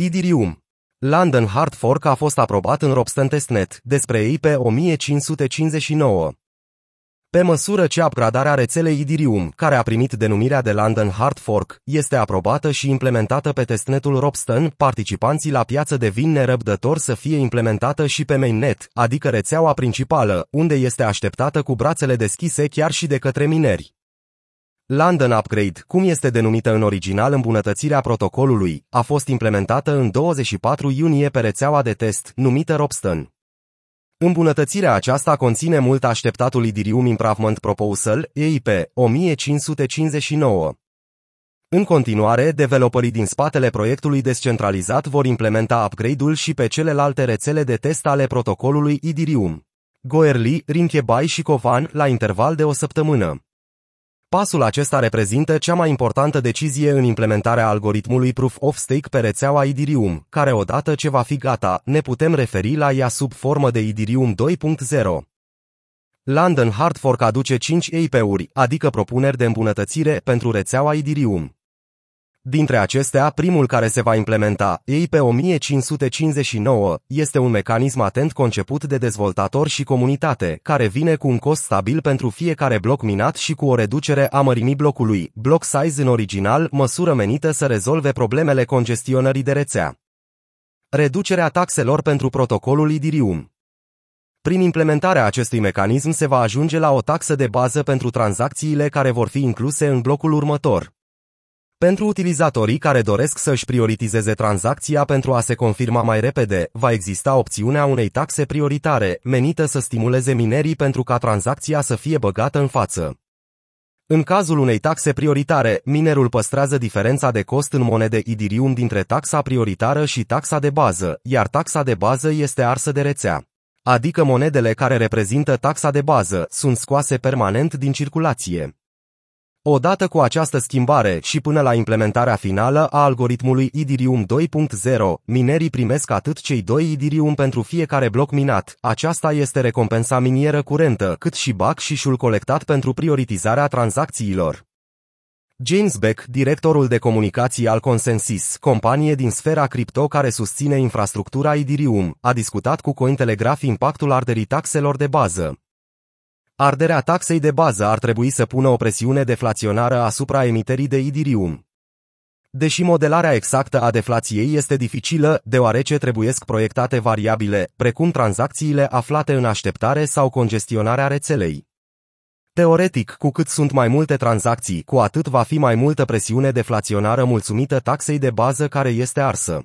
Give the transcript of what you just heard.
Idirium. London Hard Fork a fost aprobat în Robston Testnet, despre ei pe 1559. Pe măsură ce upgradarea rețelei Idirium, care a primit denumirea de London Hard Fork, este aprobată și implementată pe testnetul Robston, participanții la piață devin nerăbdători să fie implementată și pe mainnet, adică rețeaua principală, unde este așteptată cu brațele deschise chiar și de către mineri. London Upgrade, cum este denumită în original îmbunătățirea protocolului, a fost implementată în 24 iunie pe rețeaua de test, numită Robston. Îmbunătățirea aceasta conține mult așteptatul Idirium Improvement Proposal, EIP, 1559. În continuare, developerii din spatele proiectului descentralizat vor implementa upgrade-ul și pe celelalte rețele de test ale protocolului Idirium. Goerli, Rinchebai și Covan, la interval de o săptămână. Pasul acesta reprezintă cea mai importantă decizie în implementarea algoritmului Proof of Stake pe rețeaua Idirium, care odată ce va fi gata, ne putem referi la ea sub formă de Idirium 2.0. London Hard Fork aduce 5 EIP-uri, adică propuneri de îmbunătățire pentru rețeaua Idirium. Dintre acestea, primul care se va implementa, EIP 1559, este un mecanism atent conceput de dezvoltator și comunitate, care vine cu un cost stabil pentru fiecare bloc minat și cu o reducere a mărimii blocului, block size în original, măsură menită să rezolve problemele congestionării de rețea. Reducerea taxelor pentru protocolul Idirium prin implementarea acestui mecanism se va ajunge la o taxă de bază pentru tranzacțiile care vor fi incluse în blocul următor. Pentru utilizatorii care doresc să-și prioritizeze tranzacția pentru a se confirma mai repede, va exista opțiunea unei taxe prioritare, menită să stimuleze minerii pentru ca tranzacția să fie băgată în față. În cazul unei taxe prioritare, minerul păstrează diferența de cost în monede Idirium dintre taxa prioritară și taxa de bază, iar taxa de bază este arsă de rețea. Adică monedele care reprezintă taxa de bază sunt scoase permanent din circulație. Odată cu această schimbare și până la implementarea finală a algoritmului Idirium 2.0, minerii primesc atât cei doi Idirium pentru fiecare bloc minat, aceasta este recompensa minieră curentă, cât și BAC și șul colectat pentru prioritizarea tranzacțiilor. James Beck, directorul de comunicații al Consensus, companie din sfera cripto care susține infrastructura Idirium, a discutat cu Cointelegraph impactul arderii taxelor de bază. Arderea taxei de bază ar trebui să pună o presiune deflaționară asupra emiterii de idirium. Deși modelarea exactă a deflației este dificilă, deoarece trebuiesc proiectate variabile, precum tranzacțiile aflate în așteptare sau congestionarea rețelei. Teoretic, cu cât sunt mai multe tranzacții, cu atât va fi mai multă presiune deflaționară mulțumită taxei de bază care este arsă.